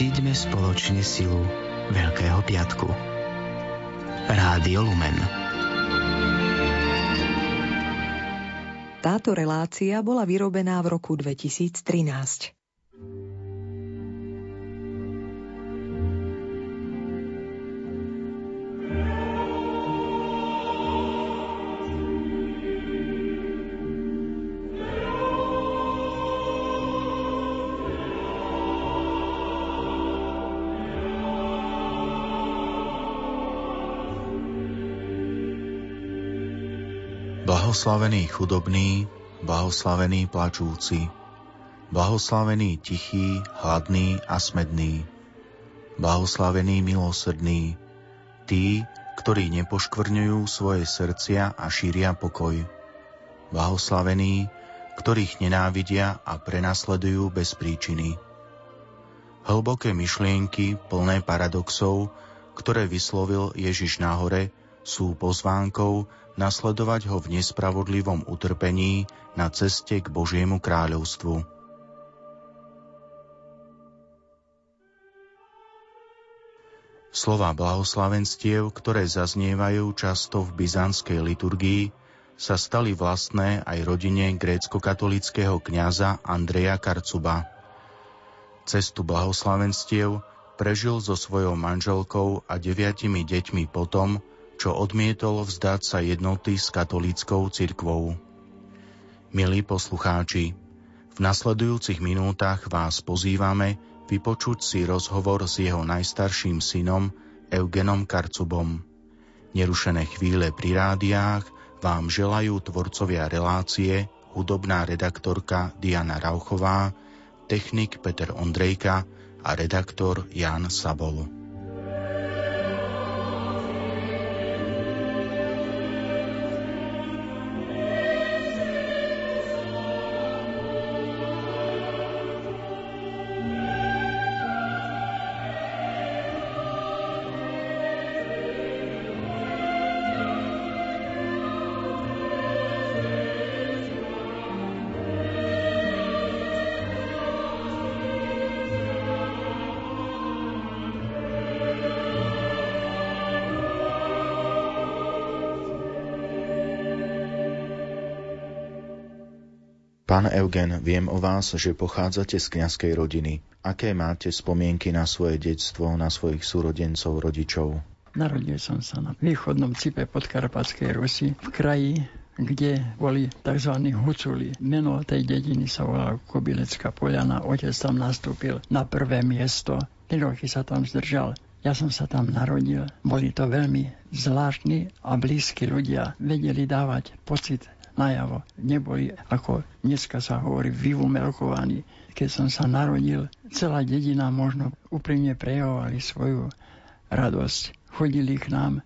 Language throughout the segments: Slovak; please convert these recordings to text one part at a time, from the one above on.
Cíťme spoločne silu Veľkého piatku. Rádio Lumen. Táto relácia bola vyrobená v roku 2013. Blahoslavený chudobný, blahoslavený plačúci, blahoslavený tichý, hladný a smedný, blahoslavený milosrdný, tí, ktorí nepoškvrňujú svoje srdcia a šíria pokoj. Blahoslavení, ktorých nenávidia a prenasledujú bez príčiny. Hlboké myšlienky, plné paradoxov, ktoré vyslovil Ježiš na hore, sú pozvánkou nasledovať ho v nespravodlivom utrpení na ceste k Božiemu kráľovstvu. Slova blahoslavenstiev, ktoré zaznievajú často v byzantskej liturgii, sa stali vlastné aj rodine grécko-katolického kňaza Andreja Karcuba. Cestu blahoslavenstiev prežil so svojou manželkou a deviatimi deťmi potom, čo odmietol vzdať sa jednoty s katolíckou cirkvou. Milí poslucháči, v nasledujúcich minútach vás pozývame vypočuť si rozhovor s jeho najstarším synom Eugenom Karcubom. Nerušené chvíle pri rádiách vám želajú tvorcovia relácie, hudobná redaktorka Diana Rauchová, technik Peter Ondrejka a redaktor Jan Sabol. Pán Eugen, viem o vás, že pochádzate z kňazskej rodiny. Aké máte spomienky na svoje detstvo, na svojich súrodencov, rodičov? Narodil som sa na východnom cipe podkarpatskej Rusy, v kraji, kde boli tzv. huculi. Meno tej dediny sa volalo Kobilecká poľana. Otec tam nastúpil na prvé miesto. Tri roky sa tam zdržal. Ja som sa tam narodil. Boli to veľmi zvláštni a blízki ľudia. Vedeli dávať pocit najavo. Neboli, ako dneska sa hovorí, vyvumelkovaní. Keď som sa narodil, celá dedina možno úprimne prejavovali svoju radosť. Chodili k nám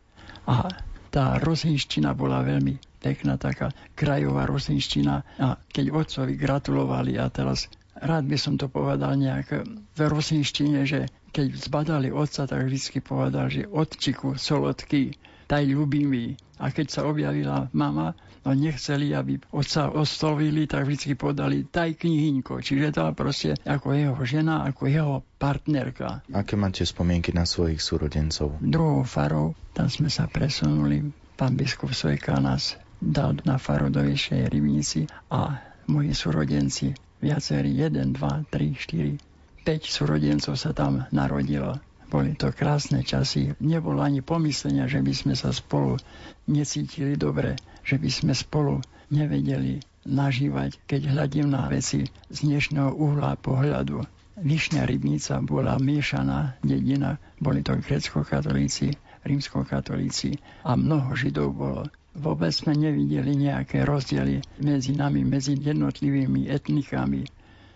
a tá rosinština bola veľmi pekná, taká krajová rosinština. A keď otcovi gratulovali a teraz rád by som to povedal nejak v rosinštine, že keď zbadali otca, tak vždy povedal, že otčiku solodký, taj ľubivý. A keď sa objavila mama, no nechceli, aby otca oslovili, tak vždy podali taj knihyňko. Čiže to proste ako jeho žena, ako jeho partnerka. Aké máte spomienky na svojich súrodencov? Druhou farou, tam sme sa presunuli. Pán biskup Sojka nás dal na faru do vyššej rybnici a moji súrodenci, viacerí, 1, 2, 3, 4, 5 súrodencov sa tam narodilo. Boli to krásne časy. Nebolo ani pomyslenia, že by sme sa spolu necítili dobre, že by sme spolu nevedeli nažívať, keď hľadím na veci z dnešného uhla pohľadu. Vyšňa rybnica bola miešaná dedina, boli to grecko-katolíci, rímsko-katolíci a mnoho židov bolo. Vôbec sme nevideli nejaké rozdiely medzi nami, medzi jednotlivými etnikami.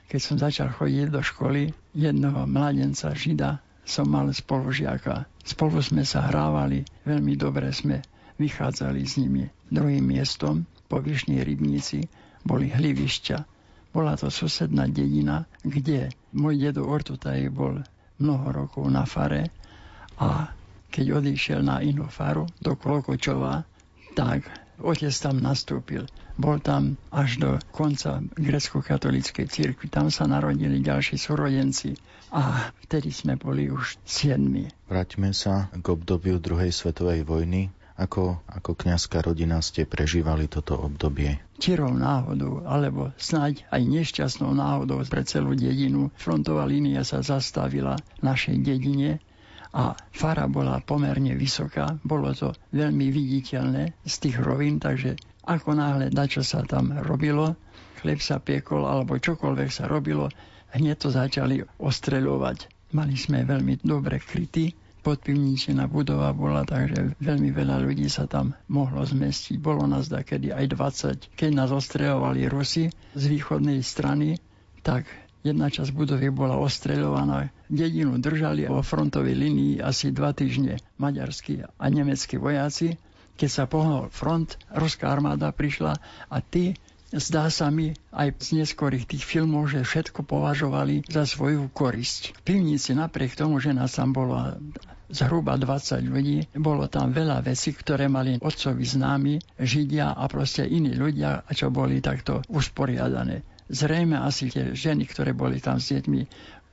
Keď som začal chodiť do školy, jednoho mladenca žida som mal spolužiaka. Spolu sme sa hrávali, veľmi dobre sme vychádzali s nimi. Druhým miestom po Vyšnej Rybnici boli hlivišťa. Bola to susedná dedina, kde môj dedo Ortutaj bol mnoho rokov na fare a keď odišiel na inú faru do Klokočova, tak otec tam nastúpil. Bol tam až do konca grecko-katolíckej cirkvi. Tam sa narodili ďalší súrodenci a vtedy sme boli už siedmi. Vráťme sa k obdobiu druhej svetovej vojny. Ako, ako kňazská rodina ste prežívali toto obdobie? Čirou náhodou, alebo snáď aj nešťastnou náhodou pre celú dedinu. Frontová línia sa zastavila v našej dedine a fara bola pomerne vysoká. Bolo to veľmi viditeľné z tých rovín, takže ako náhle dačo sa tam robilo, chleb sa piekol alebo čokoľvek sa robilo, hneď to začali ostreľovať. Mali sme veľmi dobre krytí, podpivničená budova bola, takže veľmi veľa ľudí sa tam mohlo zmestiť. Bolo nás kedy aj 20. Keď nás ostreľovali Rusi z východnej strany, tak jedna časť budovy bola ostreľovaná. Dedinu držali vo frontovej linii asi dva týždne maďarskí a nemeckí vojaci. Keď sa pohol front, ruská armáda prišla a tí Zdá sa mi aj z neskorých tých filmov, že všetko považovali za svoju korisť. V pivnici napriek tomu, že nás tam bolo zhruba 20 ľudí, bolo tam veľa vecí, ktoré mali otcovi známi, židia a proste iní ľudia, čo boli takto usporiadané. Zrejme asi tie ženy, ktoré boli tam s deťmi,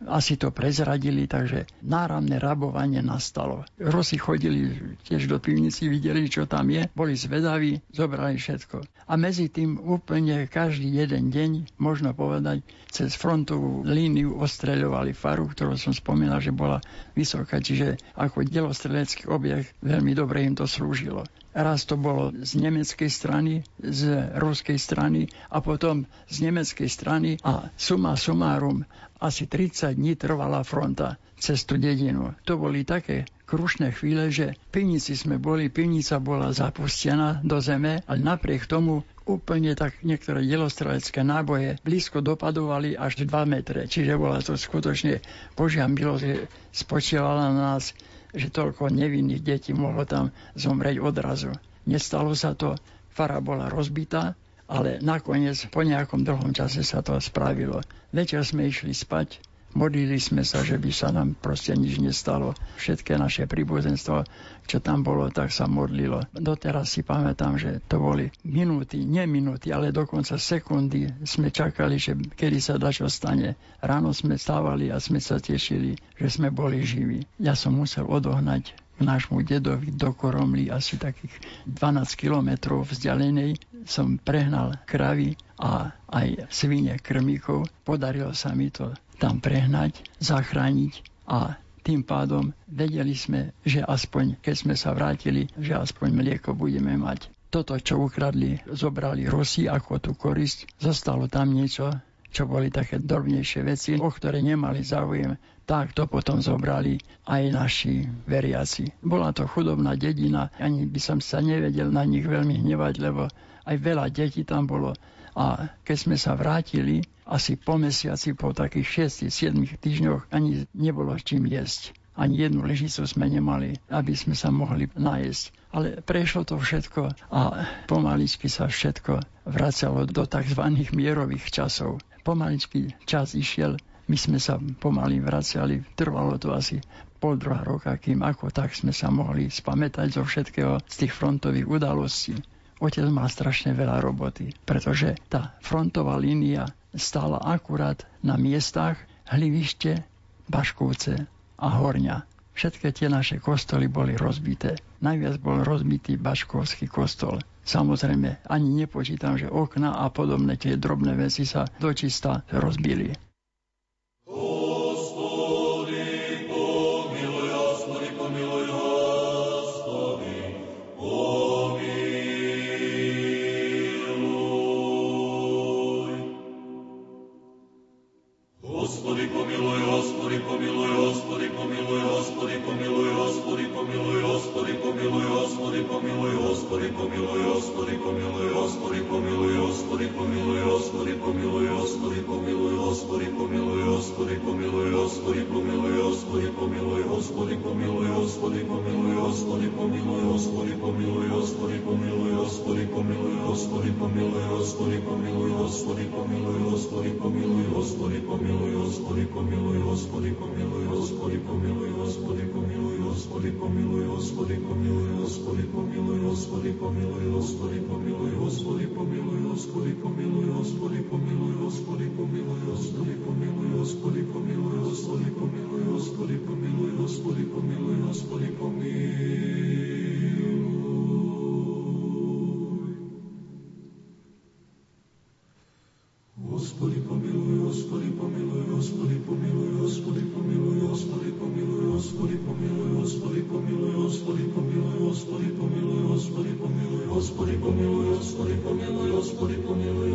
asi to prezradili, takže náramné rabovanie nastalo. Rusi chodili tiež do pivnici, videli, čo tam je, boli zvedaví, zobrali všetko. A medzi tým úplne každý jeden deň, možno povedať, cez frontovú líniu ostreľovali faru, ktorú som spomínal, že bola vysoká, čiže ako delostrelecký objekt veľmi dobre im to slúžilo. Raz to bolo z nemeckej strany, z ruskej strany a potom z nemeckej strany a suma sumárum asi 30 dní trvala fronta cez tú dedinu. To boli také krušné chvíle, že pivnici sme boli, pivnica bola zapustená do zeme, ale napriek tomu úplne tak niektoré delostrelecké náboje blízko dopadovali až 2 metre. Čiže bola to skutočne Božia milosť, spočívala na nás že toľko nevinných detí mohlo tam zomrieť odrazu. Nestalo sa to, fara bola rozbitá, ale nakoniec po nejakom dlhom čase sa to spravilo. Večer sme išli spať, modlili sme sa, že by sa nám proste nič nestalo. Všetké naše príbuzenstvo, čo tam bolo, tak sa modlilo. Doteraz si pamätám, že to boli minúty, nie minúty, ale dokonca sekundy sme čakali, že kedy sa dačo stane. Ráno sme stávali a sme sa tešili, že sme boli živí. Ja som musel odohnať k nášmu dedovi do Koromly, asi takých 12 kilometrov vzdialenej, som prehnal kravy a aj svine krmíkov. Podarilo sa mi to tam prehnať, zachrániť a tým pádom vedeli sme, že aspoň, keď sme sa vrátili, že aspoň mlieko budeme mať. Toto, čo ukradli, zobrali Rusi ako tú korisť, zostalo tam niečo, čo boli také drobnejšie veci, o ktoré nemali záujem, tak to potom zobrali aj naši veriaci. Bola to chudobná dedina, ani by som sa nevedel na nich veľmi hnevať, lebo aj veľa detí tam bolo. A keď sme sa vrátili, asi po mesiaci, po takých 6-7 týždňoch ani nebolo s čím jesť. Ani jednu ležicu sme nemali, aby sme sa mohli nájsť. Ale prešlo to všetko a pomaličky sa všetko vracalo do tzv. mierových časov. Pomaličky čas išiel, my sme sa pomaly vracali, trvalo to asi pol druhá roka, kým ako tak sme sa mohli spamätať zo všetkého z tých frontových udalostí. Otec mal strašne veľa roboty, pretože tá frontová línia stála akurát na miestach Hlivište, Baškovce a Horňa. Všetky tie naše kostoly boli rozbité. Najviac bol rozbitý Baškovský kostol. Samozrejme, ani nepočítam, že okna a podobné tie drobné veci sa dočista rozbili.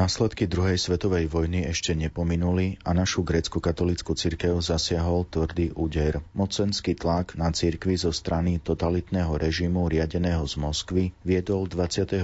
Následky druhej svetovej vojny ešte nepominuli a našu grécko-katolickú cirkev zasiahol tvrdý úder. Mocenský tlak na cirkvi zo strany totalitného režimu riadeného z Moskvy viedol 28.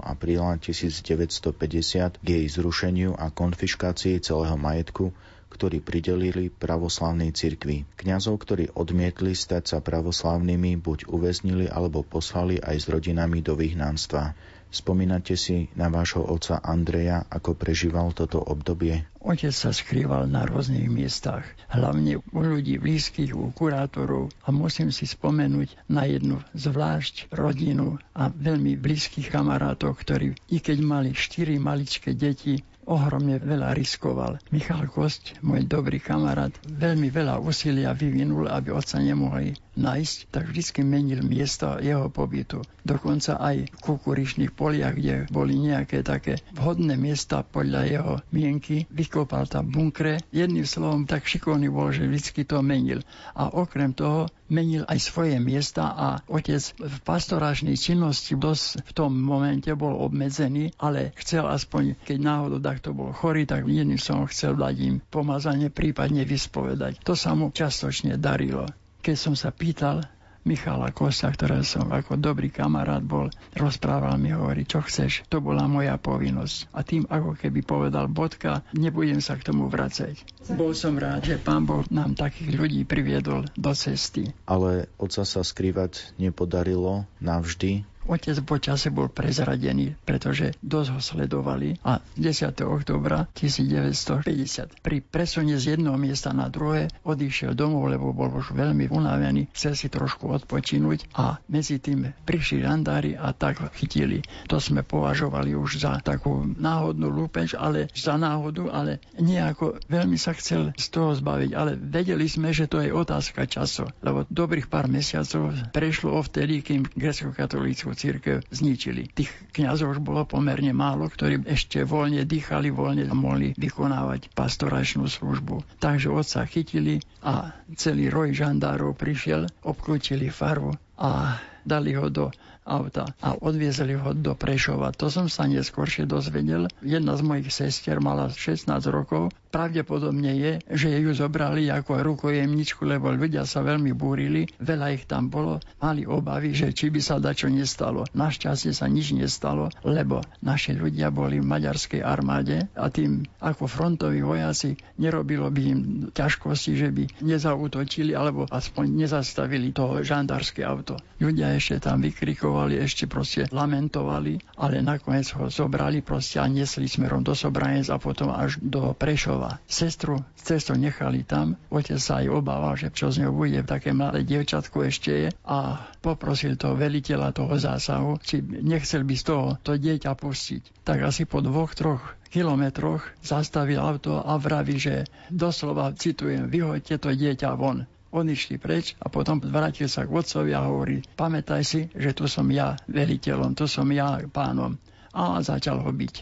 apríla 1950 k jej zrušeniu a konfiškácii celého majetku, ktorý pridelili pravoslavnej cirkvi. Kňazov, ktorí odmietli stať sa pravoslavnými, buď uväznili alebo poslali aj s rodinami do vyhnanstva. Spomínate si na vášho otca Andreja, ako prežíval toto obdobie? Otec sa skrýval na rôznych miestach, hlavne u ľudí blízkych, u kurátorov a musím si spomenúť na jednu zvlášť rodinu a veľmi blízkych kamarátov, ktorí i keď mali štyri maličké deti, ohromne veľa riskoval. Michal Kost, môj dobrý kamarát, veľmi veľa úsilia vyvinul, aby otca nemohli nájsť, tak vždy menil miesta jeho pobytu. Dokonca aj v kukurišných poliach, kde boli nejaké také vhodné miesta podľa jeho mienky, vykopal tam bunkre. Jedným slovom tak šikovný bol, že vždy to menil. A okrem toho menil aj svoje miesta a otec v pastorážnej činnosti dosť v tom momente bol obmedzený, ale chcel aspoň, keď náhodou takto bol chorý, tak jedným som chcel dať im pomazanie, prípadne vyspovedať. To sa mu častočne darilo. Keď som sa pýtal, Michala Kosa, ktorá som ako dobrý kamarát bol, rozprával mi, hovorí, čo chceš, to bola moja povinnosť. A tým ako keby povedal bodka, nebudem sa k tomu vracať. Bol som rád, že pán Boh nám takých ľudí priviedol do cesty. Ale otca sa skrývať nepodarilo navždy, Otec po čase bol prezradený, pretože dosť ho sledovali a 10. oktobra 1950 pri presune z jedného miesta na druhé odišiel domov, lebo bol už veľmi unavený, chcel si trošku odpočinúť a medzi tým prišli randári a tak chytili. To sme považovali už za takú náhodnú lúpež, ale za náhodu, ale nejako veľmi sa chcel z toho zbaviť, ale vedeli sme, že to je otázka času, lebo dobrých pár mesiacov prešlo vtedy, kým grecko-katolícku církev zničili. Tých kňazov už bolo pomerne málo, ktorí ešte voľne dýchali, voľne mohli vykonávať pastoračnú službu. Takže otca chytili a celý roj žandárov prišiel, obklúčili farbu a dali ho do auta a odviezli ho do Prešova. To som sa neskôršie dozvedel. Jedna z mojich sestier mala 16 rokov. Pravdepodobne je, že ju zobrali ako rukojemničku, lebo ľudia sa veľmi búrili. Veľa ich tam bolo. Mali obavy, že či by sa dačo nestalo. Našťastie sa nič nestalo, lebo naši ľudia boli v maďarskej armáde a tým ako frontoví vojaci nerobilo by im ťažkosti, že by nezautočili alebo aspoň nezastavili to žandárske auto. Ľudia ešte tam vykrikovali protestovali, ešte proste lamentovali, ale nakoniec ho zobrali proste a nesli smerom do Sobranec a potom až do Prešova. Sestru cestu nechali tam, otec sa aj obával, že čo z ňou bude, také malé dievčatko ešte je a poprosil toho veliteľa toho zásahu, či nechcel by z toho to dieťa pustiť. Tak asi po dvoch, troch kilometroch zastavil auto a vraví, že doslova, citujem, vyhoďte to dieťa von. Odišli preč a potom vrátil sa k otcovi a hovorí, pamätaj si, že tu som ja veliteľom, tu som ja pánom. A začal ho byť.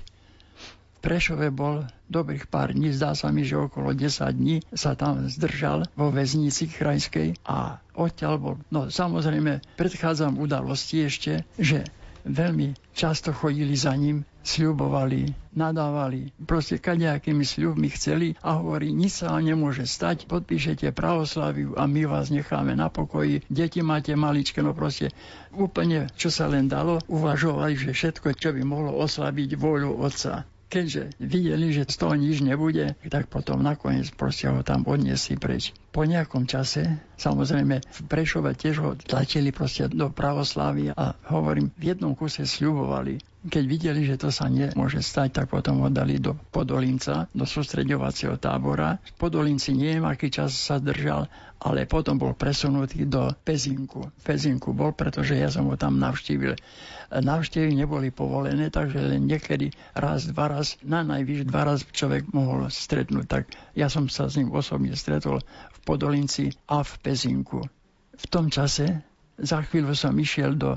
Prešove bol dobrých pár dní, zdá sa mi, že okolo 10 dní sa tam zdržal vo väznici krajskej a odtiaľ bol. No samozrejme, predchádzam udalosti ešte, že veľmi často chodili za ním, sľubovali, nadávali, proste kadejakými sľubmi chceli a hovorí, nič sa nemôže stať, podpíšete pravoslaviu a my vás necháme na pokoji, deti máte maličké, no proste úplne, čo sa len dalo, uvažovali, že všetko, čo by mohlo oslabiť voľu otca keďže videli, že z toho nič nebude, tak potom nakoniec proste ho tam odniesli preč. Po nejakom čase, samozrejme v Prešove tiež ho tlačili proste do pravoslávy a hovorím, v jednom kuse sľubovali, keď videli, že to sa nemôže stať, tak potom ho dali do Podolinca, do sústreďovacieho tábora. Podolinci neviem, aký čas sa držal, ale potom bol presunutý do Pezinku. Pezinku bol, pretože ja som ho tam navštívil. Návštevy neboli povolené, takže len niekedy raz, dva raz, na najvyš dva raz človek mohol stretnúť. Tak ja som sa s ním osobne stretol v Podolinci a v Pezinku. V tom čase za chvíľu som išiel do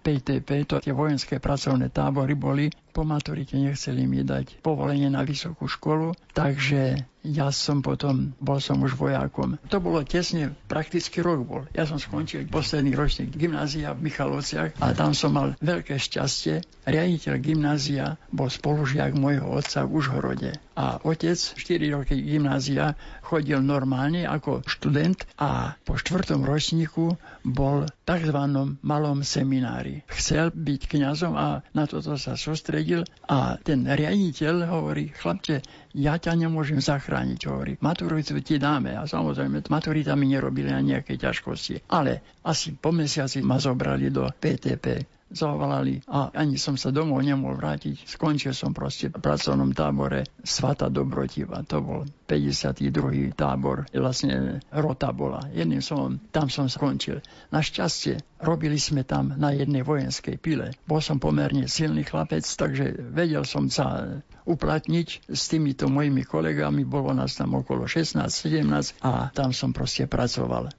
PTP, to tie vojenské pracovné tábory boli, po maturite nechceli mi dať povolenie na vysokú školu, takže ja som potom, bol som už vojakom. To bolo tesne, prakticky rok bol. Ja som skončil posledný ročník gymnázia v Michalovciach a tam som mal veľké šťastie. Riaditeľ gymnázia bol spolužiak môjho otca v Užhorode. A otec 4 roky gymnázia chodil normálne ako študent a po štvrtom ročníku bol v tzv. malom seminári. Chcel byť kňazom a na toto sa sústredil a ten riaditeľ hovorí, chlapče, ja ťa nemôžem zachrániť, hovorí. Maturitu ti dáme a samozrejme maturita mi nerobili ani nejaké ťažkosti. Ale asi po mesiaci ma zobrali do PTP zavolali a ani som sa domov nemohol vrátiť. Skončil som proste v pracovnom tábore Svata Dobrotiva. To bol 52. tábor, vlastne rota bola. Jedným som, tam som skončil. Našťastie robili sme tam na jednej vojenskej pile. Bol som pomerne silný chlapec, takže vedel som sa uplatniť s týmito mojimi kolegami. Bolo nás tam okolo 16-17 a tam som proste pracoval.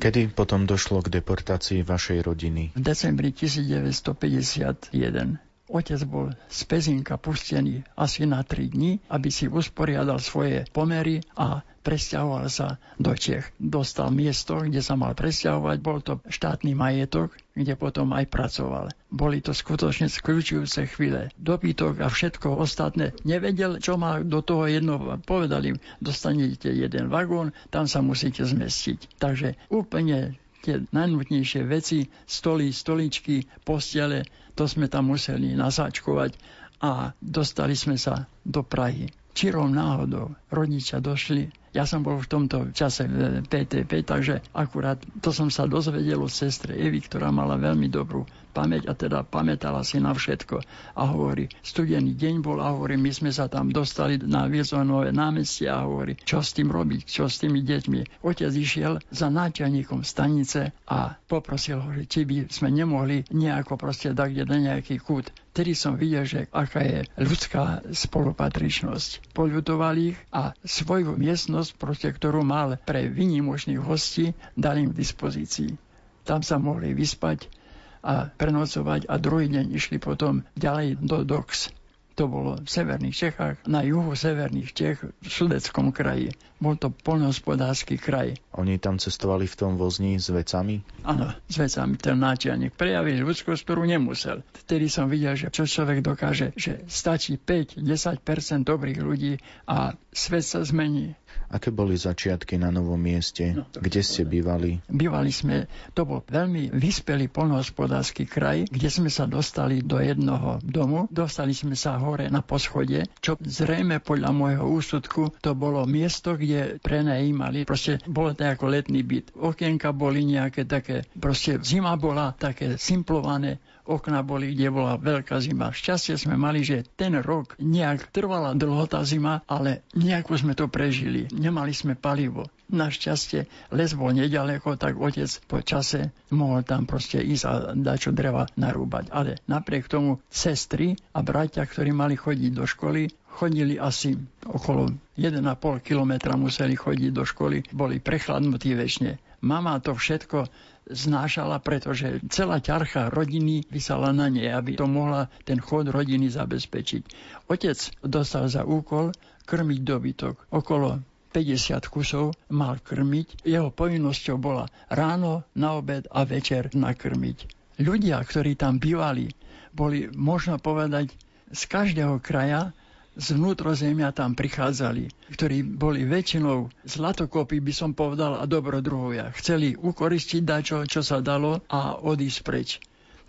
Kedy potom došlo k deportácii vašej rodiny? V decembri 1951. Otec bol z Pezinka pustený asi na 3 dní, aby si usporiadal svoje pomery a presťahoval sa do Čech. Dostal miesto, kde sa mal presťahovať, bol to štátny majetok, kde potom aj pracoval. Boli to skutočne skľúčujúce chvíle. Dopytok a všetko ostatné. Nevedel, čo má do toho jedno. Povedali dostanete jeden vagón, tam sa musíte zmestiť. Takže úplne tie najnutnejšie veci, stoly, stoličky, postele, to sme tam museli nasáčkovať a dostali sme sa do Prahy. Čirom náhodou rodičia došli ja som bol v tomto čase v PTP, takže akurát to som sa dozvedel od sestre Evy, ktorá mala veľmi dobrú pamäť a teda pamätala si na všetko. A hovorí, studený deň bol a hovorí, my sme sa tam dostali na Viezonové námestie a hovorí, čo s tým robiť, čo s tými deťmi. Otec išiel za náčelníkom stanice a poprosil ho, že či by sme nemohli nejako proste dať na nejaký kút Vtedy som videl, že aká je ľudská spolupatričnosť. Poľutoval ich a svoju miestnosť, proste, ktorú mal pre vynimočných hostí, dal im k dispozícii. Tam sa mohli vyspať a prenocovať a druhý deň išli potom ďalej do Dox to bolo v severných Čechách, na juhu severných Čech, v Sudeckom kraji. Bol to polnohospodársky kraj. Oni tam cestovali v tom vozni s vecami? Áno, s vecami. Ten náčelník prejavil ľudskosť, ktorú nemusel. Vtedy som videl, že čo človek dokáže, že stačí 5-10% dobrých ľudí a svet sa zmení. Aké boli začiatky na novom mieste? No, kde ste bývali? Bývali sme, to bol veľmi vyspelý polnohospodársky kraj, kde sme sa dostali do jednoho domu. Dostali sme sa hore na poschode, čo zrejme podľa môjho úsudku to bolo miesto, kde prenajímali. Proste bolo to ako letný byt. Okienka boli nejaké také, proste zima bola také simplované, okna boli, kde bola veľká zima. Šťastie sme mali, že ten rok nejak trvala dlho tá zima, ale nejako sme to prežili. Nemali sme palivo. Našťastie les bol nedaleko, tak otec po čase mohol tam proste ísť a dať čo dreva narúbať. Ale napriek tomu sestry a bratia, ktorí mali chodiť do školy, chodili asi okolo 1,5 kilometra museli chodiť do školy, boli prechladnutí väčšine. Mama to všetko znášala, pretože celá ťarcha rodiny vysala na nej, aby to mohla ten chod rodiny zabezpečiť. Otec dostal za úkol krmiť dobytok. Okolo 50 kusov mal krmiť. Jeho povinnosťou bola ráno, na obed a večer nakrmiť. Ľudia, ktorí tam bývali, boli, možno povedať, z každého kraja vnútrozemia tam prichádzali, ktorí boli väčšinou zlatokopy, by som povedal, a dobrodruhovia. Chceli ukoristiť dačo, čo sa dalo a odísť preč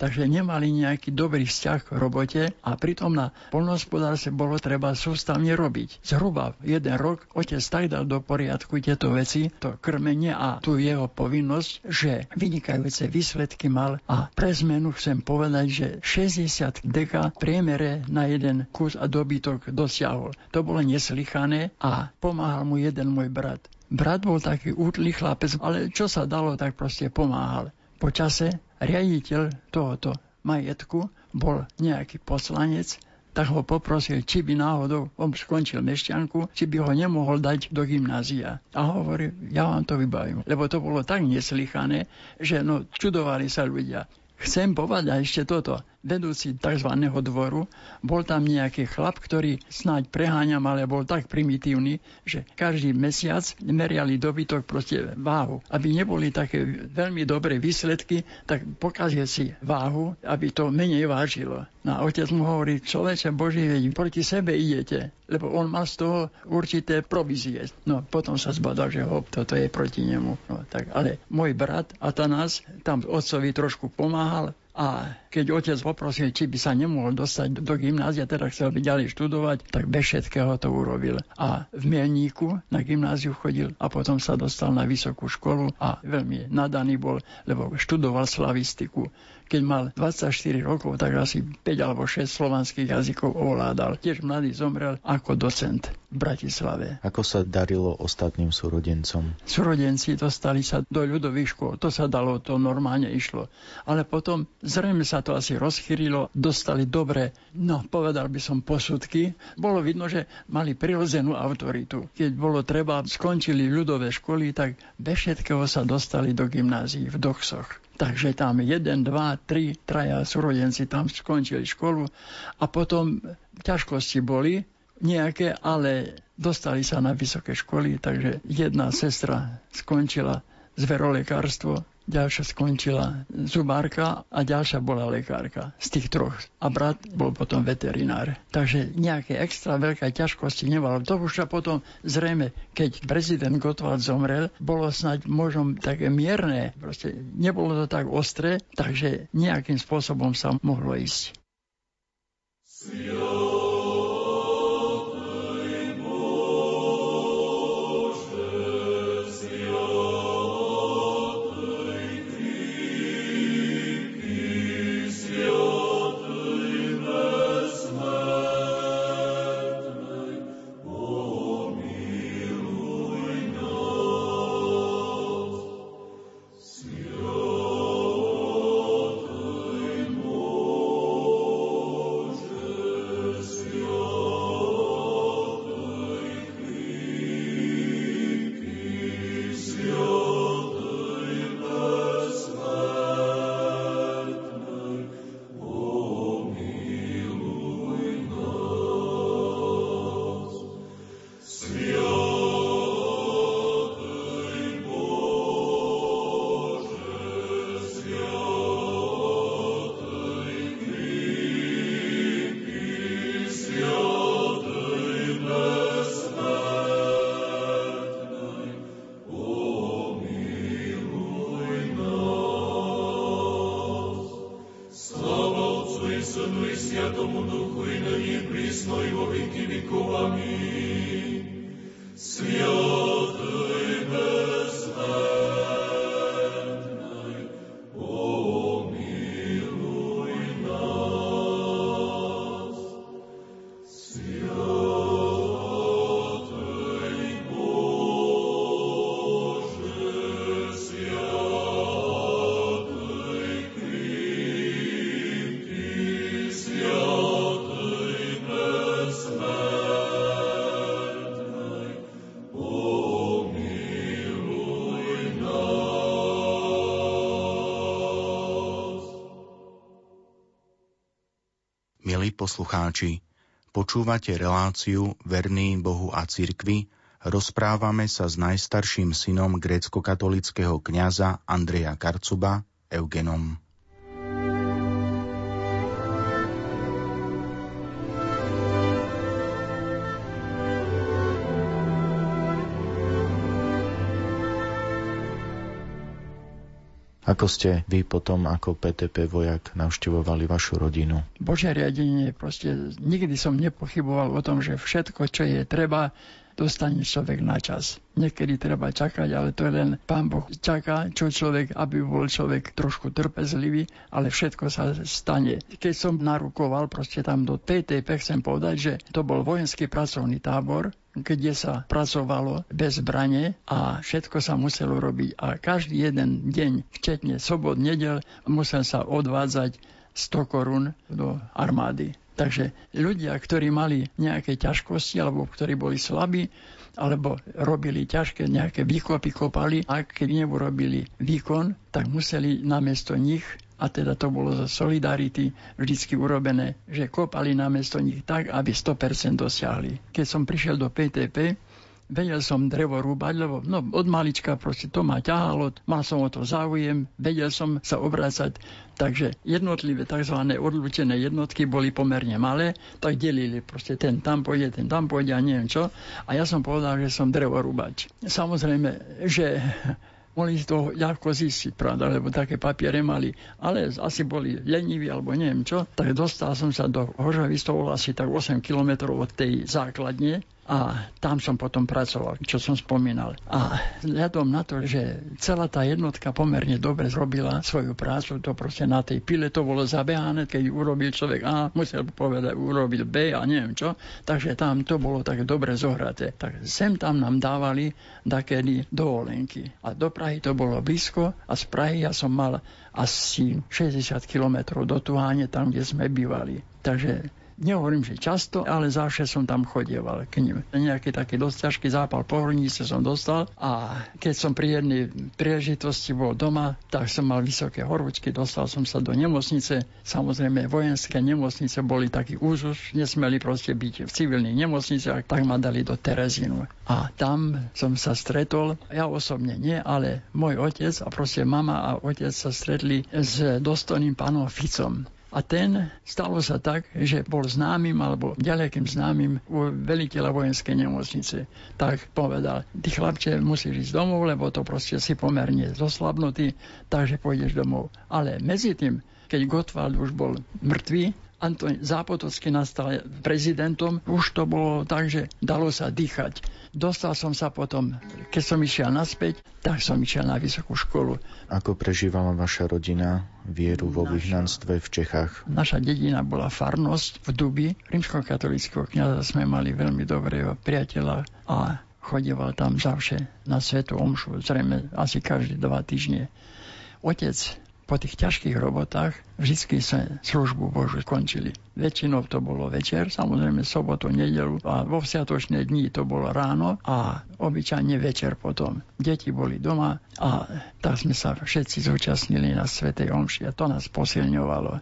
takže nemali nejaký dobrý vzťah k robote a pritom na polnohospodárstve bolo treba sústavne robiť. Zhruba jeden rok otec tak dal do poriadku tieto veci, to krmenie a tu jeho povinnosť, že vynikajúce výsledky mal a pre zmenu chcem povedať, že 60 deka priemere na jeden kus a dobytok dosiahol. To bolo neslychané a pomáhal mu jeden môj brat. Brat bol taký útlý chlapec, ale čo sa dalo, tak proste pomáhal. Po čase riaditeľ tohoto majetku bol nejaký poslanec, tak ho poprosil, či by náhodou on skončil mešťanku, či by ho nemohol dať do gymnázia. A hovorí, ja vám to vybavím. Lebo to bolo tak neslychané, že no, čudovali sa ľudia. Chcem povedať ešte toto vedúci tzv. dvoru, bol tam nejaký chlap, ktorý snáď preháňam, ale bol tak primitívny, že každý mesiac meriali dobytok proste váhu. Aby neboli také veľmi dobré výsledky, tak pokazia si váhu, aby to menej vážilo. No a otec mu hovorí, človeče Boží, veď proti sebe idete, lebo on mal z toho určité provízie. No potom sa zbadal, že hop, toto je proti nemu. No, tak, ale môj brat Atanás tam otcovi trošku pomáhal, a keď otec poprosil, či by sa nemohol dostať do gymnázia, teda chcel by ďalej študovať, tak bez všetkého to urobil. A v Mielníku na gymnáziu chodil a potom sa dostal na vysokú školu a veľmi nadaný bol, lebo študoval slavistiku. Keď mal 24 rokov, tak asi 5 alebo 6 slovanských jazykov ovládal. Tiež mladý zomrel ako docent v Bratislave. Ako sa darilo ostatným súrodencom? Súrodenci dostali sa do ľudových škôl. To sa dalo, to normálne išlo. Ale potom zrejme sa to asi rozchyrilo, dostali dobre, no povedal by som posudky. Bolo vidno, že mali prirodzenú autoritu. Keď bolo treba, skončili ľudové školy, tak bez všetkého sa dostali do gymnázií v Doxoch. Takže tam jeden, dva, tri, traja súrodenci tam skončili školu a potom ťažkosti boli nejaké, ale dostali sa na vysoké školy, takže jedna sestra skončila zverolekárstvo, ďalšia skončila zubárka a ďalšia bola lekárka z tých troch. A brat bol potom veterinár. Takže nejaké extra veľké ťažkosti nebolo. To už sa potom zrejme, keď prezident Gottwald zomrel, bolo snáď možno také mierne. Proste nebolo to tak ostré, takže nejakým spôsobom sa mohlo ísť. Sion. Poslucháči, počúvate reláciu Verný Bohu a cirkvi, rozprávame sa s najstarším synom grécko-katolického kňaza Andreja Karcuba, Eugenom. Ako ste vy potom ako PTP vojak navštevovali vašu rodinu? Bože riadenie, proste nikdy som nepochyboval o tom, že všetko, čo je treba, dostane človek na čas. Niekedy treba čakať, ale to je len Pán Boh čaká, čo človek, aby bol človek trošku trpezlivý, ale všetko sa stane. Keď som narukoval proste tam do TTP, chcem povedať, že to bol vojenský pracovný tábor, kde sa pracovalo bez zbrane a všetko sa muselo robiť. A každý jeden deň, včetne sobot, nedel, musel sa odvádzať 100 korún do armády. Takže ľudia, ktorí mali nejaké ťažkosti alebo ktorí boli slabí, alebo robili ťažké nejaké výkopy, kopali a keď neurobili výkon, tak museli namiesto nich a teda to bolo zo Solidarity vždycky urobené, že kopali namiesto nich tak, aby 100% dosiahli. Keď som prišiel do PTP, vedel som drevo rúbať, lebo no, od malička proste to ma ťahalo, mal som o to záujem, vedel som sa obracať, takže jednotlivé tzv. odlučené jednotky boli pomerne malé, tak delili proste ten tam pôjde, ten tam pôjde a neviem čo. A ja som povedal, že som drevorúbač. Samozrejme, že mohli toho ľahko zistiť, pravda, lebo také papiere mali, ale asi boli leniví alebo neviem čo, tak dostal som sa do Hožavistov asi tak 8 kilometrov od tej základne a tam som potom pracoval, čo som spomínal. A vzhľadom na to, že celá tá jednotka pomerne dobre zrobila svoju prácu, to proste na tej pile to bolo zabehané, keď urobil človek A, musel povedať, urobil B a neviem čo, takže tam to bolo tak dobre zohraté. Tak sem tam nám dávali takedy dovolenky. A do Prahy to bolo blízko a z Prahy ja som mal asi 60 kilometrov do Tuháne, tam, kde sme bývali. Takže nehovorím, že často, ale zavše som tam chodieval k ním. Nejaký taký dosť ťažký zápal pohrnice som dostal a keď som pri jednej príležitosti bol doma, tak som mal vysoké horúčky, dostal som sa do nemocnice. Samozrejme, vojenské nemocnice boli taký úzus, nesmeli proste byť v civilných nemocniciach, tak ma dali do Terezínu. A tam som sa stretol, ja osobne nie, ale môj otec a proste mama a otec sa stretli s dostojným pánom Ficom. A ten stalo sa tak, že bol známym alebo ďalekým známym u veliteľa vojenskej nemocnice. Tak povedal, ty chlapče musíš ísť domov, lebo to proste si pomerne zoslabnutý, takže pôjdeš domov. Ale medzi tým, keď Gottwald už bol mŕtvý, Antoň Zápotocký nastal prezidentom, už to bolo tak, že dalo sa dýchať. Dostal som sa potom, keď som išiel naspäť, tak som išiel na vysokú školu. Ako prežívala vaša rodina vieru vo vyhnanstve v Čechách? Naša dedina bola farnosť v Dubi. Rímskokatolického kniaza sme mali veľmi dobrého priateľa a chodieval tam zavše na svetu omšu, zrejme asi každé dva týždne. Otec po tých ťažkých robotách vždy sa službu Božu skončili. Väčšinou to bolo večer, samozrejme sobotu, nedelu a vo vsiatočné dní to bolo ráno a obyčajne večer potom. Deti boli doma a tak sme sa všetci zúčastnili na Svetej Omši a to nás posilňovalo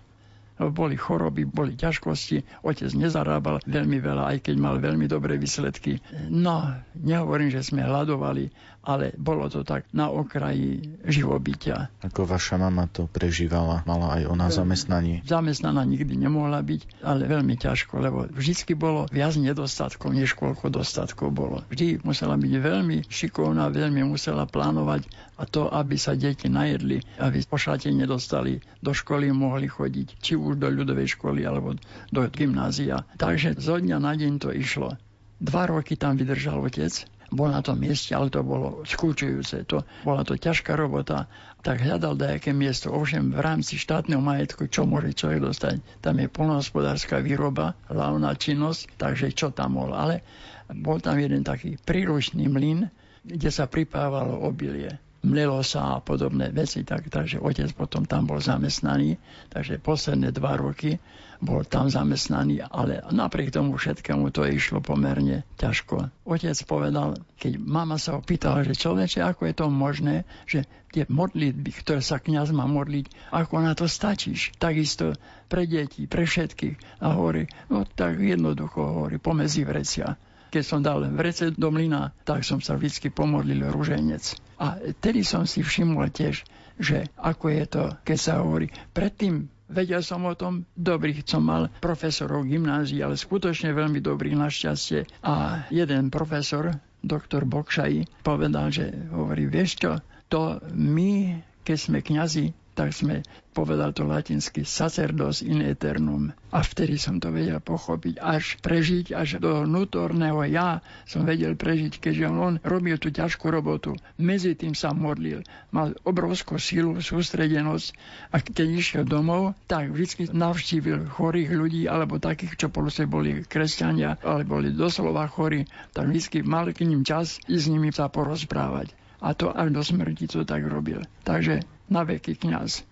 boli choroby, boli ťažkosti, otec nezarábal veľmi veľa, aj keď mal veľmi dobré výsledky. No, nehovorím, že sme hľadovali, ale bolo to tak na okraji živobytia. Ako vaša mama to prežívala? Mala aj ona zamestnanie? Zamestnaná nikdy nemohla byť, ale veľmi ťažko, lebo vždy bolo viac nedostatkov, než koľko dostatkov bolo. Vždy musela byť veľmi šikovná, veľmi musela plánovať a to, aby sa deti najedli, aby pošate nedostali, do školy mohli chodiť, či už do ľudovej školy alebo do gymnázia. Takže zo dňa na deň to išlo. Dva roky tam vydržal otec, bol na tom mieste, ale to bolo skúčujúce. To, bola to ťažká robota, tak hľadal dajaké miesto. Ovšem v rámci štátneho majetku, čo môže človek dostať? Tam je polnohospodárska výroba, hlavná činnosť, takže čo tam bol. Ale bol tam jeden taký príručný mlyn, kde sa pripávalo obilie mlelo sa a podobné veci, tak, takže otec potom tam bol zamestnaný, takže posledné dva roky bol tam zamestnaný, ale napriek tomu všetkému to išlo pomerne ťažko. Otec povedal, keď mama sa opýtala, že človeče, ako je to možné, že tie modlitby, ktoré sa kniaz má modliť, ako na to stačíš. Takisto pre deti, pre všetkých. A hovorí, no tak jednoducho hovorí, pomezi vrecia. Keď som dal vrece do mlyna, tak som sa vždy pomodlil ruženec. A tedy som si všimol tiež, že ako je to, keď sa hovorí, predtým Vedel som o tom, dobrých som mal profesorov gymnázií, ale skutočne veľmi dobrých našťastie. A jeden profesor, doktor Bokšaj, povedal, že hovorí, vieš čo, to my, keď sme kňazi, tak sme, povedal to latinsky, sacerdos in eternum. A vtedy som to vedel pochopiť, až prežiť, až do vnútorného ja som vedel prežiť, keďže on robil tú ťažkú robotu. Medzi tým sa modlil. Mal obrovskú silu, sústredenosť a keď išiel domov, tak vždy navštívil chorých ľudí alebo takých, čo polose boli kresťania, ale boli doslova chorí, tak vždy mal k ním čas i s nimi sa porozprávať. A to až do smrti to tak robil. Takže na veky kniaz.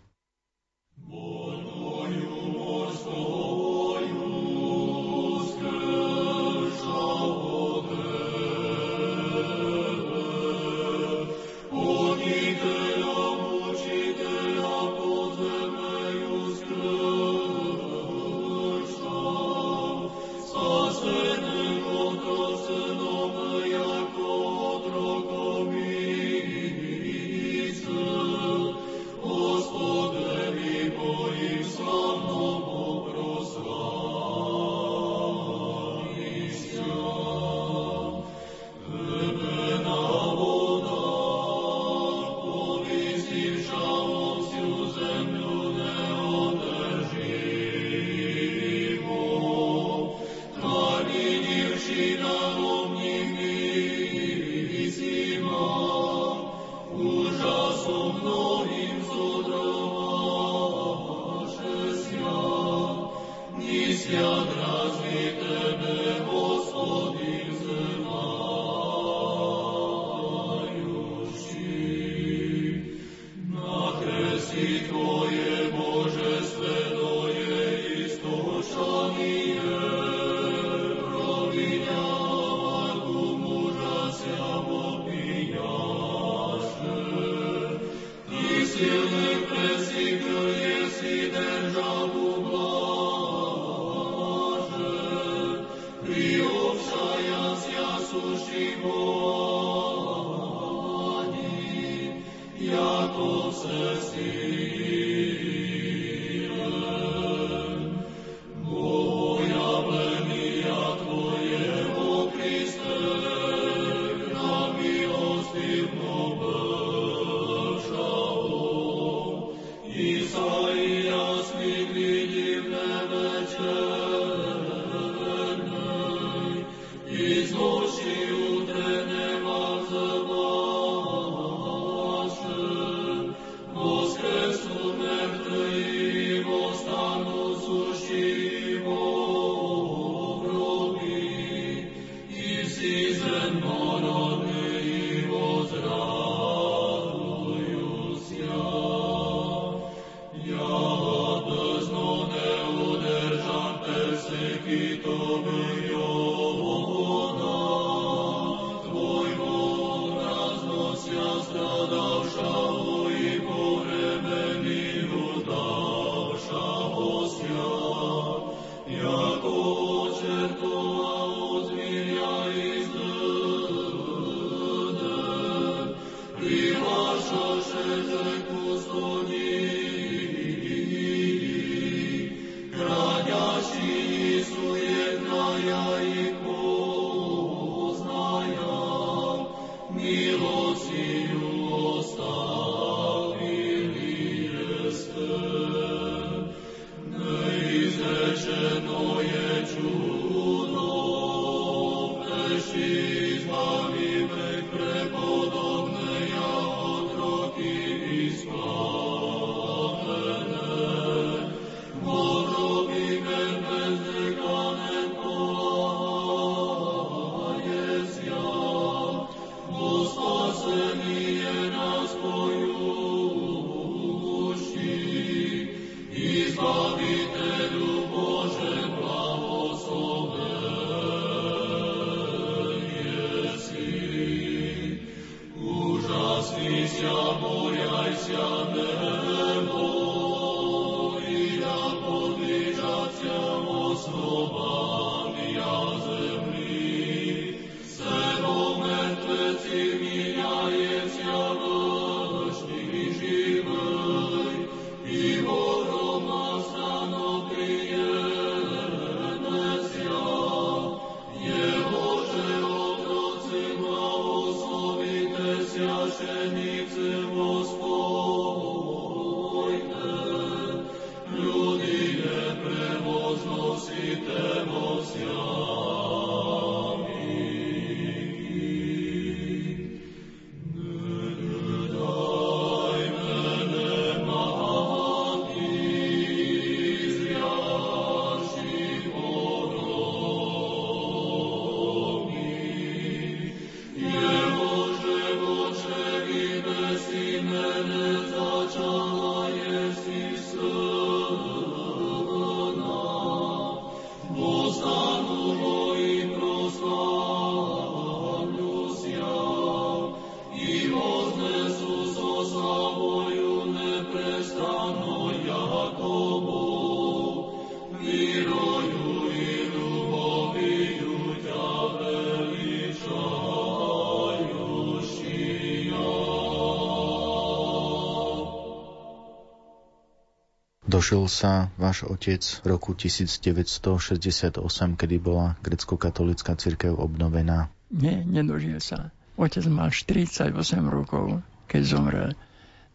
Dožil sa váš otec v roku 1968, kedy bola grecko-katolická cirkev obnovená? Nie, nedožil sa. Otec mal 48 rokov, keď zomrel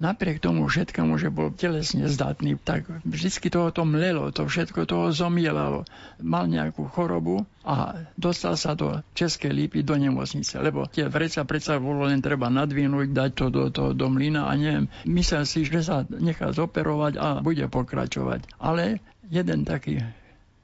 napriek tomu všetkému, že bol telesne zdatný, tak vždycky toho to mlelo, to všetko toho zomielalo. Mal nejakú chorobu a dostal sa do Českej lípy do nemocnice, lebo tie vreca predsa bolo len treba nadvinúť, dať to do, to, do mlyna a neviem. Myslel si, že sa nechá zoperovať a bude pokračovať. Ale jeden taký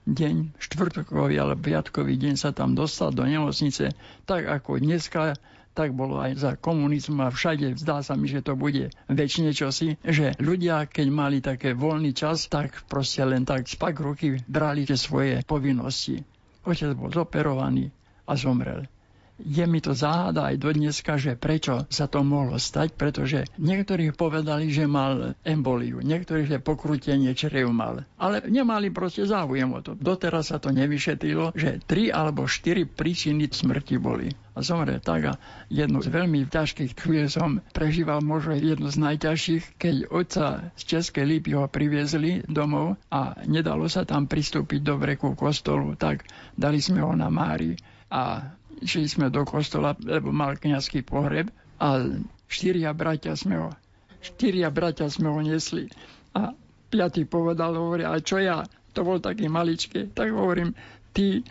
deň, štvrtkový alebo piatkový deň sa tam dostal do nemocnice, tak ako dneska tak bolo aj za komunizmu a všade zdá sa mi, že to bude väčšine čosi, že ľudia, keď mali také voľný čas, tak proste len tak spak ruky brali tie svoje povinnosti. Otec bol zoperovaný a zomrel je mi to záhada aj do dneska, že prečo sa to mohlo stať, pretože niektorí povedali, že mal emboliu, niektorí, že pokrutenie črev mal, ale nemali proste záujem o to. Doteraz sa to nevyšetrilo, že tri alebo štyri príčiny smrti boli. A zomre tak a jednu z veľmi ťažkých chvíľ som prežíval možno jednu z najťažších, keď otca z Českej Lípy ho priviezli domov a nedalo sa tam pristúpiť do breku kostolu, tak dali sme ho na Mári a išli sme do kostola, lebo mal kniazský pohreb a štyria bratia sme ho, štyria bratia sme ho nesli. A piatý povedal, hovorí, ale čo ja? To bol taký maličký. Tak hovorím, ty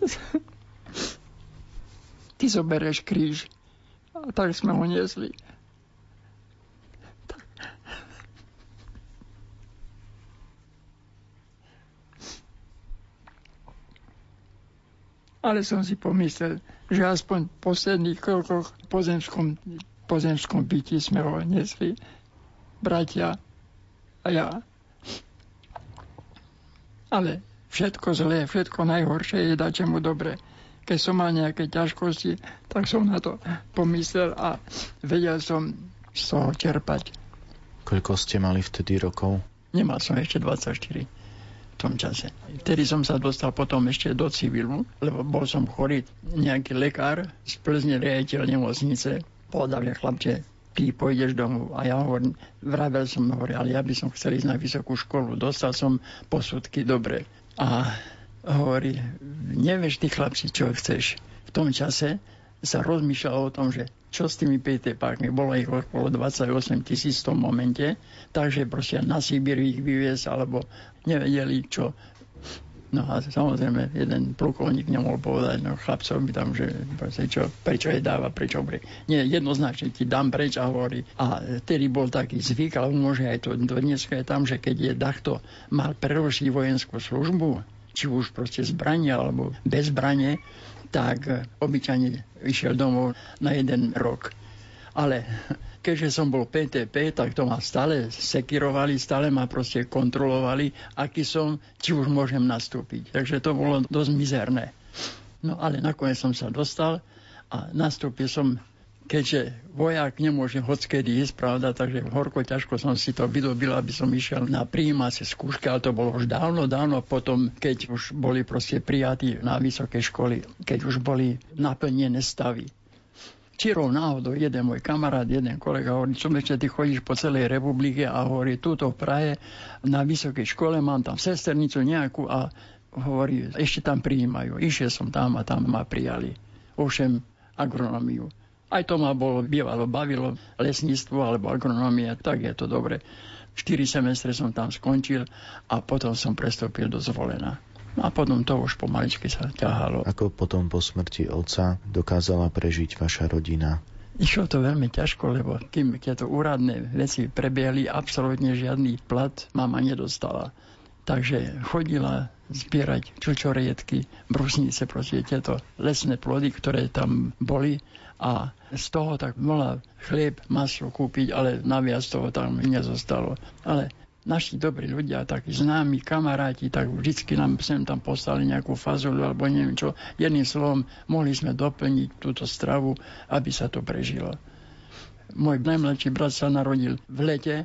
ty zoberieš kríž. A tak sme ho nesli. Ale som si pomyslel, že aspoň v posledných krokoch pozemskom, pozemskom byti sme ho nesli bratia a ja. Ale všetko zlé, všetko najhoršie je dať mu dobre. Keď som mal nejaké ťažkosti, tak som na to pomyslel a vedel som z toho čerpať. Koľko ste mali vtedy rokov? Nemal som ešte 24 tom čase. Vtedy som sa dostal potom ešte do civilu, lebo bol som chorý. Nejaký lekár z Plzne, riaditeľ nemocnice, povedal, že chlapče, ty pôjdeš domov. A ja hovorím, vravel som, hovoril, ale ja by som chcel ísť na vysokú školu. Dostal som posudky dobre. A hovorí, nevieš ty chlapci, čo chceš. V tom čase sa rozmýšľalo o tom, že čo s tými PT parkmi. Bolo ich okolo 28 tisíc v tom momente, takže proste na Sibír ich vyviezť, alebo nevedeli čo. No a samozrejme, jeden plukovník nemohol povedať no, chlapcovi tam, že čo, prečo je dáva, prečo pre... Nie, jednoznačne ti dám preč a hovorí. A vtedy bol taký zvyk, ale môže aj to, to dneska je tam, že keď je takto mal prerušiť vojenskú službu, či už proste zbranie alebo bez zbranie, tak obyčajne išiel domov na jeden rok. Ale keďže som bol PTP, tak to ma stále sekirovali, stále ma proste kontrolovali, aký som, či už môžem nastúpiť. Takže to bolo dosť mizerné. No ale nakoniec som sa dostal a nastúpil som keďže vojak nemôže hockedy ísť, pravda, takže horko ťažko som si to vydobil, aby som išiel na príjímacie skúšky, ale to bolo už dávno, dávno potom, keď už boli proste prijatí na vysoké školy, keď už boli naplnené stavy čirou náhodou jeden môj kamarát, jeden kolega hovorí, čo ešte ty chodíš po celej republike a hovorí, túto v Prahe na vysokej škole mám tam sesternicu nejakú a hovorí, ešte tam prijímajú. Išiel som tam a tam ma prijali. Ovšem agronómiu. Aj to ma bolo, bývalo, bavilo lesníctvo alebo agronomia, tak je to dobre. 4 semestre som tam skončil a potom som prestúpil do zvolená. A potom to už pomaličky sa ťahalo. Ako potom po smrti otca dokázala prežiť vaša rodina? Išlo to veľmi ťažko, lebo kým tieto úradné veci prebiehli, absolútne žiadny plat mama nedostala. Takže chodila zbierať čučoriedky, brusnice, proste tieto lesné plody, ktoré tam boli a z toho tak mohla chlieb, maslo kúpiť, ale naviac toho tam nezostalo. Ale naši dobrí ľudia, takí známi kamaráti, tak vždycky nám sem tam poslali nejakú fazolu alebo neviem čo. Jedným slovom, mohli sme doplniť túto stravu, aby sa to prežilo. Môj najmladší brat sa narodil v lete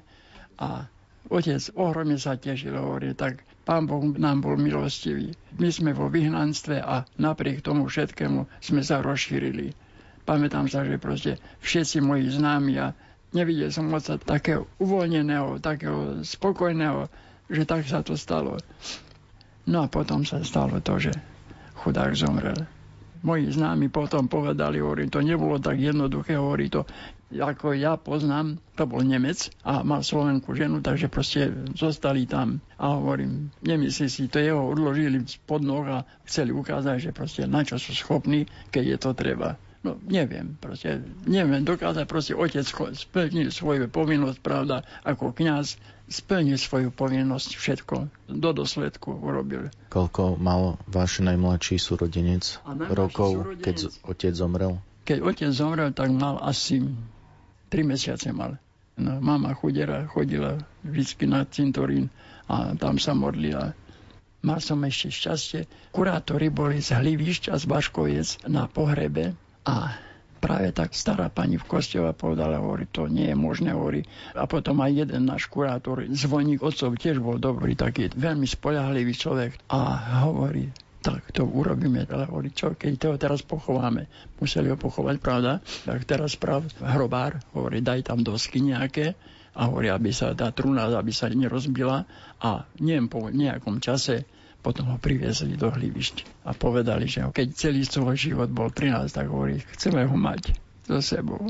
a otec ohromne sa tešil, hovorí, tak pán Boh nám bol milostivý. My sme vo vyhnanstve a napriek tomu všetkému sme sa rozšírili. Pamätám sa, že proste všetci moji známi a nevidel som moc takého uvoľneného, takého spokojného, že tak sa to stalo. No a potom sa stalo to, že chudák zomrel. Moji známi potom povedali, hovorí, to nebolo tak jednoduché, hovorí to, ako ja poznám, to bol Nemec a mal Slovenku ženu, takže proste zostali tam. A hovorím, nemyslí si, to jeho odložili spod noh a chceli ukázať, že proste na čo sú schopní, keď je to treba. No neviem, proste, neviem, dokázať proste otec splnil svoju povinnosť, pravda, ako kňaz splnil svoju povinnosť, všetko do dosledku urobil. Koľko mal váš najmladší súrodenec rokov, súrodenec, keď otec zomrel? Keď otec zomrel, tak mal asi 3 mesiace mal. No, mama chudera chodila vždy na cintorín a tam sa modlila. Mal som ešte šťastie. Kurátori boli z Hlivišťa, z Baškoviec na pohrebe a práve tak stará pani v kostele povedala, hovorí, to nie je možné, hovorí. A potom aj jeden náš kurátor, zvoník otcov, tiež bol dobrý, taký veľmi spolahlivý človek. A hovorí, tak to urobíme. Ale hovorí, čo, keď to teraz pochováme. Museli ho pochovať, pravda? Tak teraz prav hrobár, hovorí, daj tam dosky nejaké a hovorí, aby sa tá truna, aby sa nerozbila a neviem, po nejakom čase potom ho priviezli do hlivišť a povedali, že keď celý svoj život bol 13, tak hovorí, chceme ho mať so sebou.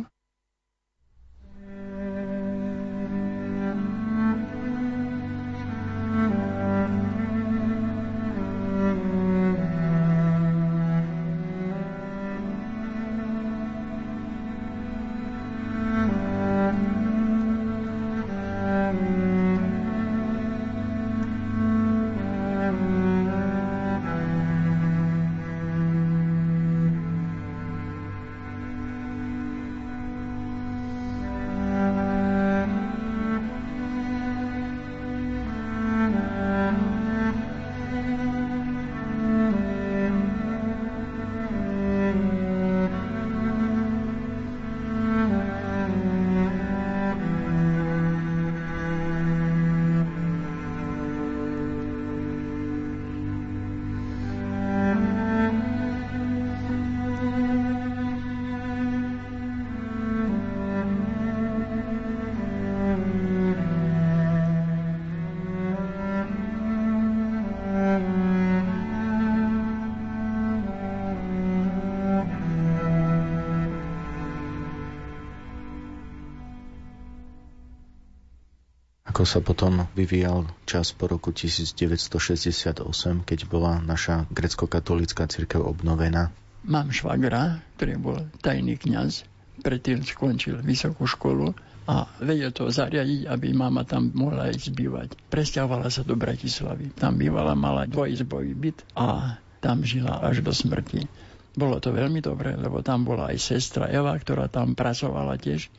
Ako sa potom vyvíjal čas po roku 1968, keď bola naša grecko-katolická církev obnovená? Mám švagra, ktorý bol tajný kňaz, predtým skončil vysokú školu a vedel to zariadiť, aby mama tam mohla ísť bývať. Presťahovala sa do Bratislavy. Tam bývala, mala dvojizbový byt a tam žila až do smrti. Bolo to veľmi dobré, lebo tam bola aj sestra Eva, ktorá tam pracovala tiež.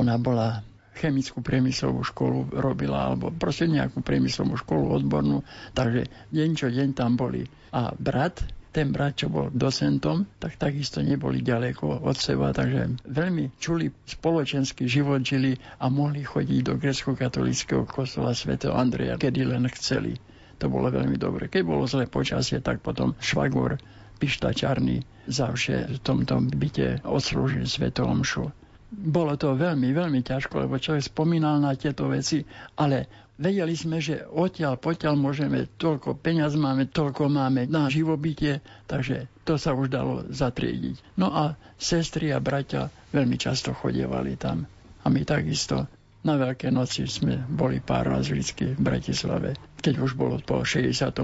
Ona bola chemickú priemyslovú školu robila, alebo proste nejakú priemyslovú školu odbornú, takže deň čo deň tam boli. A brat ten brat, čo bol docentom, tak takisto neboli ďaleko od seba, takže veľmi čuli spoločenský život žili a mohli chodiť do grecko-katolického kostola svätého Andreja, kedy len chceli. To bolo veľmi dobre. Keď bolo zlé počasie, tak potom švagor Pišta Čarný zavše v tomto byte odslúžil svetou omšu. Bolo to veľmi, veľmi ťažko, lebo človek spomínal na tieto veci, ale Vedeli sme, že odtiaľ potiaľ môžeme, toľko peniaz máme, toľko máme na živobytie, takže to sa už dalo zatriediť. No a sestry a bratia veľmi často chodievali tam. A my takisto na Veľké noci sme boli pár raz vždy v Bratislave, keď už bolo po 68.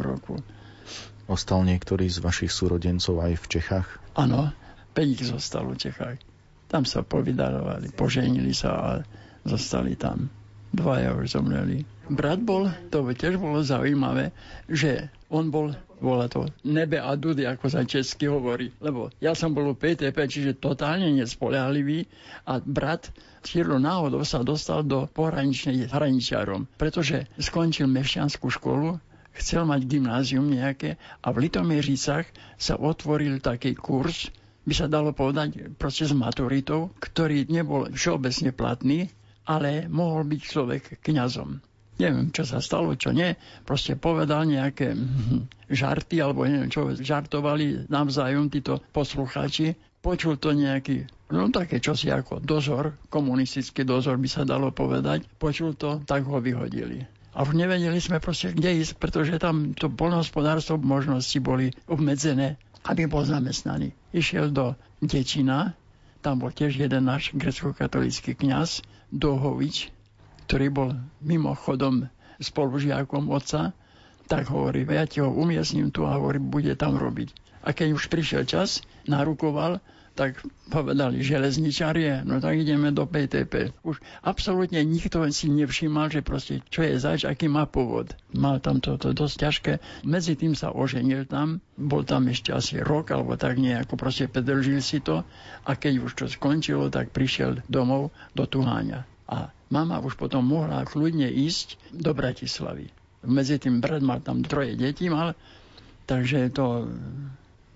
roku. Ostal niektorý z vašich súrodencov aj v Čechách? Áno, Peník zostal v Čechách. Tam sa povydarovali, poženili sa a zostali tam dvaja už zomreli. Brat bol, to by tiež bolo zaujímavé, že on bol, bola to nebe a dudy, ako sa česky hovorí. Lebo ja som bol u PTP, čiže totálne nespoliahlivý a brat Čirlo náhodou sa dostal do pohraničnej hraničiarom, pretože skončil mešťanskú školu, chcel mať gymnázium nejaké a v Litomiericach sa otvoril taký kurz, by sa dalo povedať proste s maturitou, ktorý nebol všeobecne platný, ale mohol byť človek kňazom. Neviem, čo sa stalo, čo nie. Proste povedal nejaké žarty, alebo neviem čo, žartovali navzájom títo poslucháči. Počul to nejaký, no také čosi ako dozor, komunistický dozor by sa dalo povedať. Počul to, tak ho vyhodili. A už nevedeli sme proste, kde ísť, pretože tam to polnohospodárstvo možnosti boli obmedzené, aby bol zamestnaný. Išiel do Dečina, tam bol tiež jeden náš grecko-katolický kňaz, Dohovič, ktorý bol mimochodom spolužiakom otca, tak hovorí, ja ti ho umiestním tu a hovorí, bude tam robiť. A keď už prišiel čas, narukoval, tak povedali železničarie, no tak ideme do PTP. Už absolútne nikto si nevšímal, že proste čo je zač, aký má pôvod. Mal tam toto to dosť ťažké. Medzi tým sa oženil tam, bol tam ešte asi rok, alebo tak nejako proste predržil si to a keď už to skončilo, tak prišiel domov do Tuháňa. A mama už potom mohla kľudne ísť do Bratislavy. Medzi tým brat mal tam troje detí mal, takže to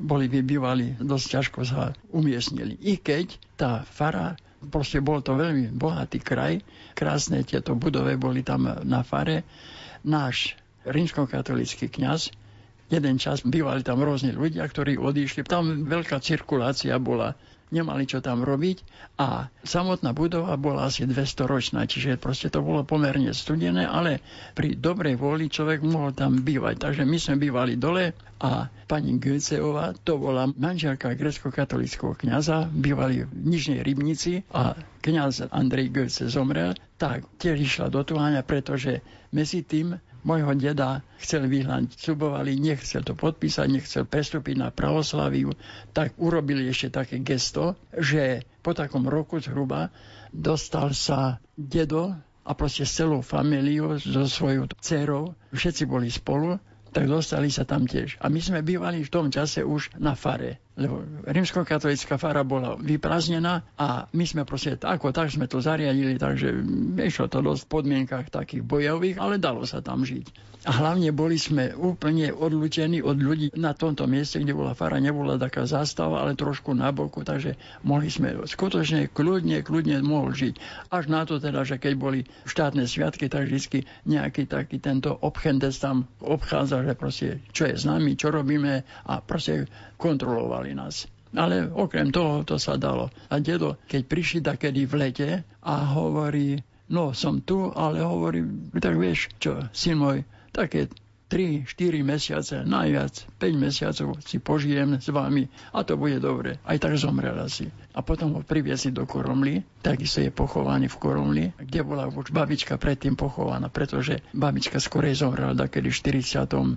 boli by bývali, dosť ťažko sa umiestnili. I keď tá fara, proste bol to veľmi bohatý kraj, krásne tieto budove boli tam na fare. Náš rímskokatolický kňaz, jeden čas bývali tam rôzni ľudia, ktorí odišli. Tam veľká cirkulácia bola nemali čo tam robiť a samotná budova bola asi 200 ročná, čiže proste to bolo pomerne studené, ale pri dobrej vôli človek mohol tam bývať. Takže my sme bývali dole a pani Göceová, to bola manželka grecko-katolického kniaza, bývali v Nižnej Rybnici a kniaz Andrej Göce zomrel, tak tiež išla do Tuháňa, pretože medzi tým môjho deda chcel vyhľať, slubovali, nechcel to podpísať, nechcel prestúpiť na pravoslaviu, tak urobili ešte také gesto, že po takom roku zhruba dostal sa dedo a proste s celou familiou, so svojou dcerou, všetci boli spolu tak dostali sa tam tiež. A my sme bývali v tom čase už na fare, lebo rímskokatolická fara bola vyprázdnená a my sme proste ako tak sme to zariadili, takže išlo to dosť v podmienkach takých bojových, ale dalo sa tam žiť. A hlavne boli sme úplne odlučení od ľudí na tomto mieste, kde bola fara, nebola taká zástava, ale trošku na boku, takže mohli sme skutočne kľudne, kľudne mohol žiť. Až na to teda, že keď boli štátne sviatky, tak vždy nejaký taký tento obchendes tam obchádzal že proste, čo je s nami, čo robíme a proste kontrolovali nás. Ale okrem toho to sa dalo. A dedo, keď prišli takedy v lete a hovorí, no som tu, ale hovorí, tak vieš čo, syn môj, také 3-4 mesiace, najviac 5 mesiacov si požijem s vami a to bude dobre. Aj tak zomrel asi. A potom ho priviesli do Koromly, takisto je pochovaný v Koromli, kde bola už babička predtým pochovaná, pretože babička skorej zomrela takedy v 47.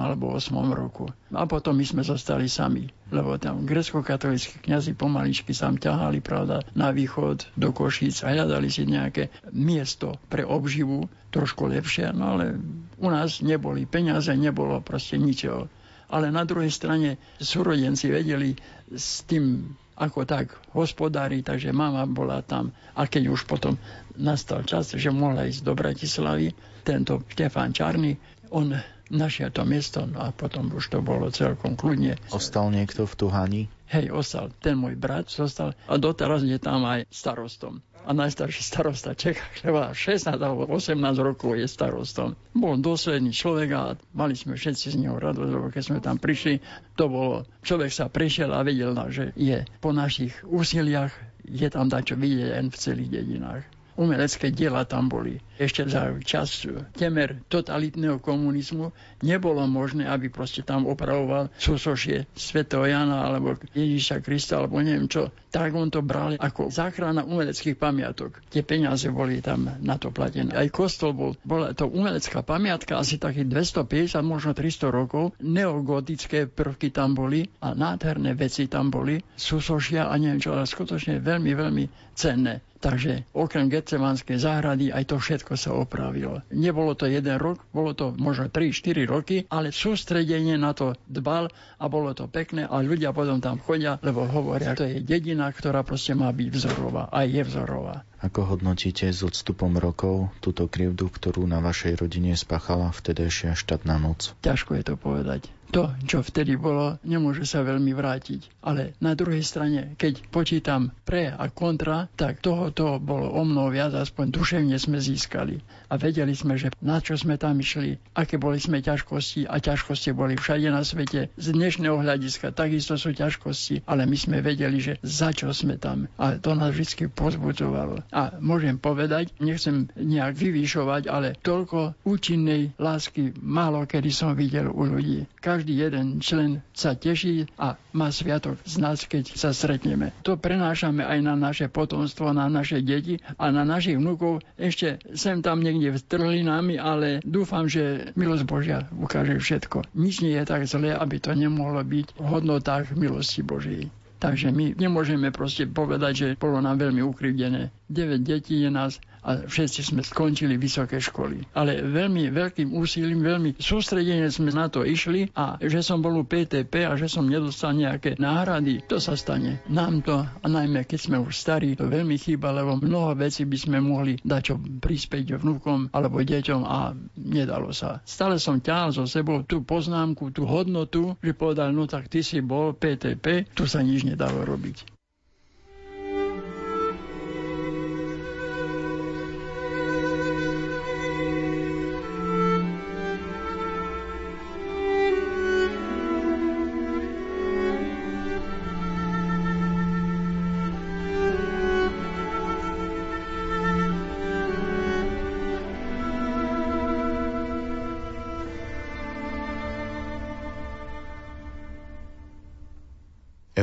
alebo 8. roku. A potom my sme zostali sami, lebo tam grecko-katolíckí kňazi pomaličky sa ťahali, pravda, na východ do Košíc a hľadali si nejaké miesto pre obživu, trošku lepšie, no ale u nás neboli peniaze, nebolo proste ničoho. Ale na druhej strane súrodenci vedeli s tým ako tak hospodári, takže mama bola tam. A keď už potom nastal čas, že mohla ísť do Bratislavy, tento Štefán Čarny, on našiel to miesto no a potom už to bolo celkom kľudne. Ostal niekto v Tuhani? Hej, ostal. Ten môj brat zostal a doteraz je tam aj starostom a najstarší starosta Čecha, ktorá 16 alebo 18 rokov je starostom. Bol dôsledný človek a mali sme všetci z neho radosť, lebo keď sme tam prišli, to bolo, človek sa prišiel a vedel, že je po našich úsiliach, je tam dačo vidieť aj v celých dedinách umelecké diela tam boli. Ešte za čas temer totalitného komunizmu nebolo možné, aby proste tam opravoval súsošie svätého Jana alebo Ježíša Krista alebo neviem čo. Tak on to bral ako záchrana umeleckých pamiatok. Tie peniaze boli tam na to platené. Aj kostol bol, bola to umelecká pamiatka, asi takých 250, možno 300 rokov. Neogotické prvky tam boli a nádherné veci tam boli. Súsošia a neviem čo, ale skutočne veľmi, veľmi cenné. Takže okrem Getsemanskej záhrady aj to všetko sa opravilo. Nebolo to jeden rok, bolo to možno 3-4 roky, ale sústredenie na to dbal a bolo to pekné a ľudia potom tam chodia, lebo hovoria, to je dedina, ktorá proste má byť vzorová a je vzorová. Ako hodnotíte s odstupom rokov túto krivdu, ktorú na vašej rodine spáchala vtedajšia štátna moc? Ťažko je to povedať. To, čo vtedy bolo, nemôže sa veľmi vrátiť. Ale na druhej strane, keď počítam pre a kontra, tak tohoto bolo o mnoho viac, aspoň duševne sme získali. A vedeli sme, že na čo sme tam išli, aké boli sme ťažkosti a ťažkosti boli všade na svete. Z dnešného hľadiska takisto sú ťažkosti, ale my sme vedeli, že za čo sme tam. A to nás vždy pozbudzovalo. A môžem povedať, nechcem nejak vyvýšovať, ale toľko účinnej lásky málo kedy som videl u ľudí. Každý jeden člen sa teší a má sviatok z nás, keď sa stretneme. To prenášame aj na naše potomstvo, na naše deti a na našich vnúkov. Ešte sem tam niekde v trhlinami, ale dúfam, že milosť Božia ukáže všetko. Nič nie je tak zlé, aby to nemohlo byť v hodnotách milosti Božej. Takže my nemôžeme proste povedať, že bolo nám veľmi ukrivdené. 9 detí je nás a všetci sme skončili vysoké školy. Ale veľmi veľkým úsilím, veľmi sústredene sme na to išli a že som bol u PTP a že som nedostal nejaké náhrady, to sa stane. Nám to, a najmä keď sme už starí, to veľmi chýba, lebo mnoho vecí by sme mohli dať čo prispieť vnúkom alebo deťom a nedalo sa. Stále som ťahal so sebou tú poznámku, tú hodnotu, že povedal, no tak ty si bol PTP, tu sa nič nedalo robiť.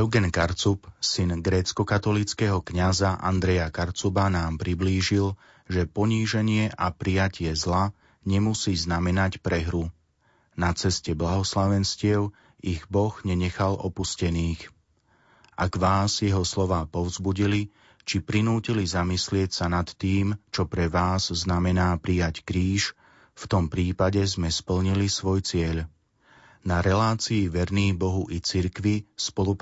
Eugen Karcub, syn grécko-katolického kňaza Andreja Karcuba, nám priblížil, že poníženie a prijatie zla nemusí znamenať prehru. Na ceste blahoslavenstiev ich Boh nenechal opustených. Ak vás jeho slova povzbudili, či prinútili zamyslieť sa nad tým, čo pre vás znamená prijať kríž, v tom prípade sme splnili svoj cieľ. Na relácii Verný Bohu i cirkvi spolupracujú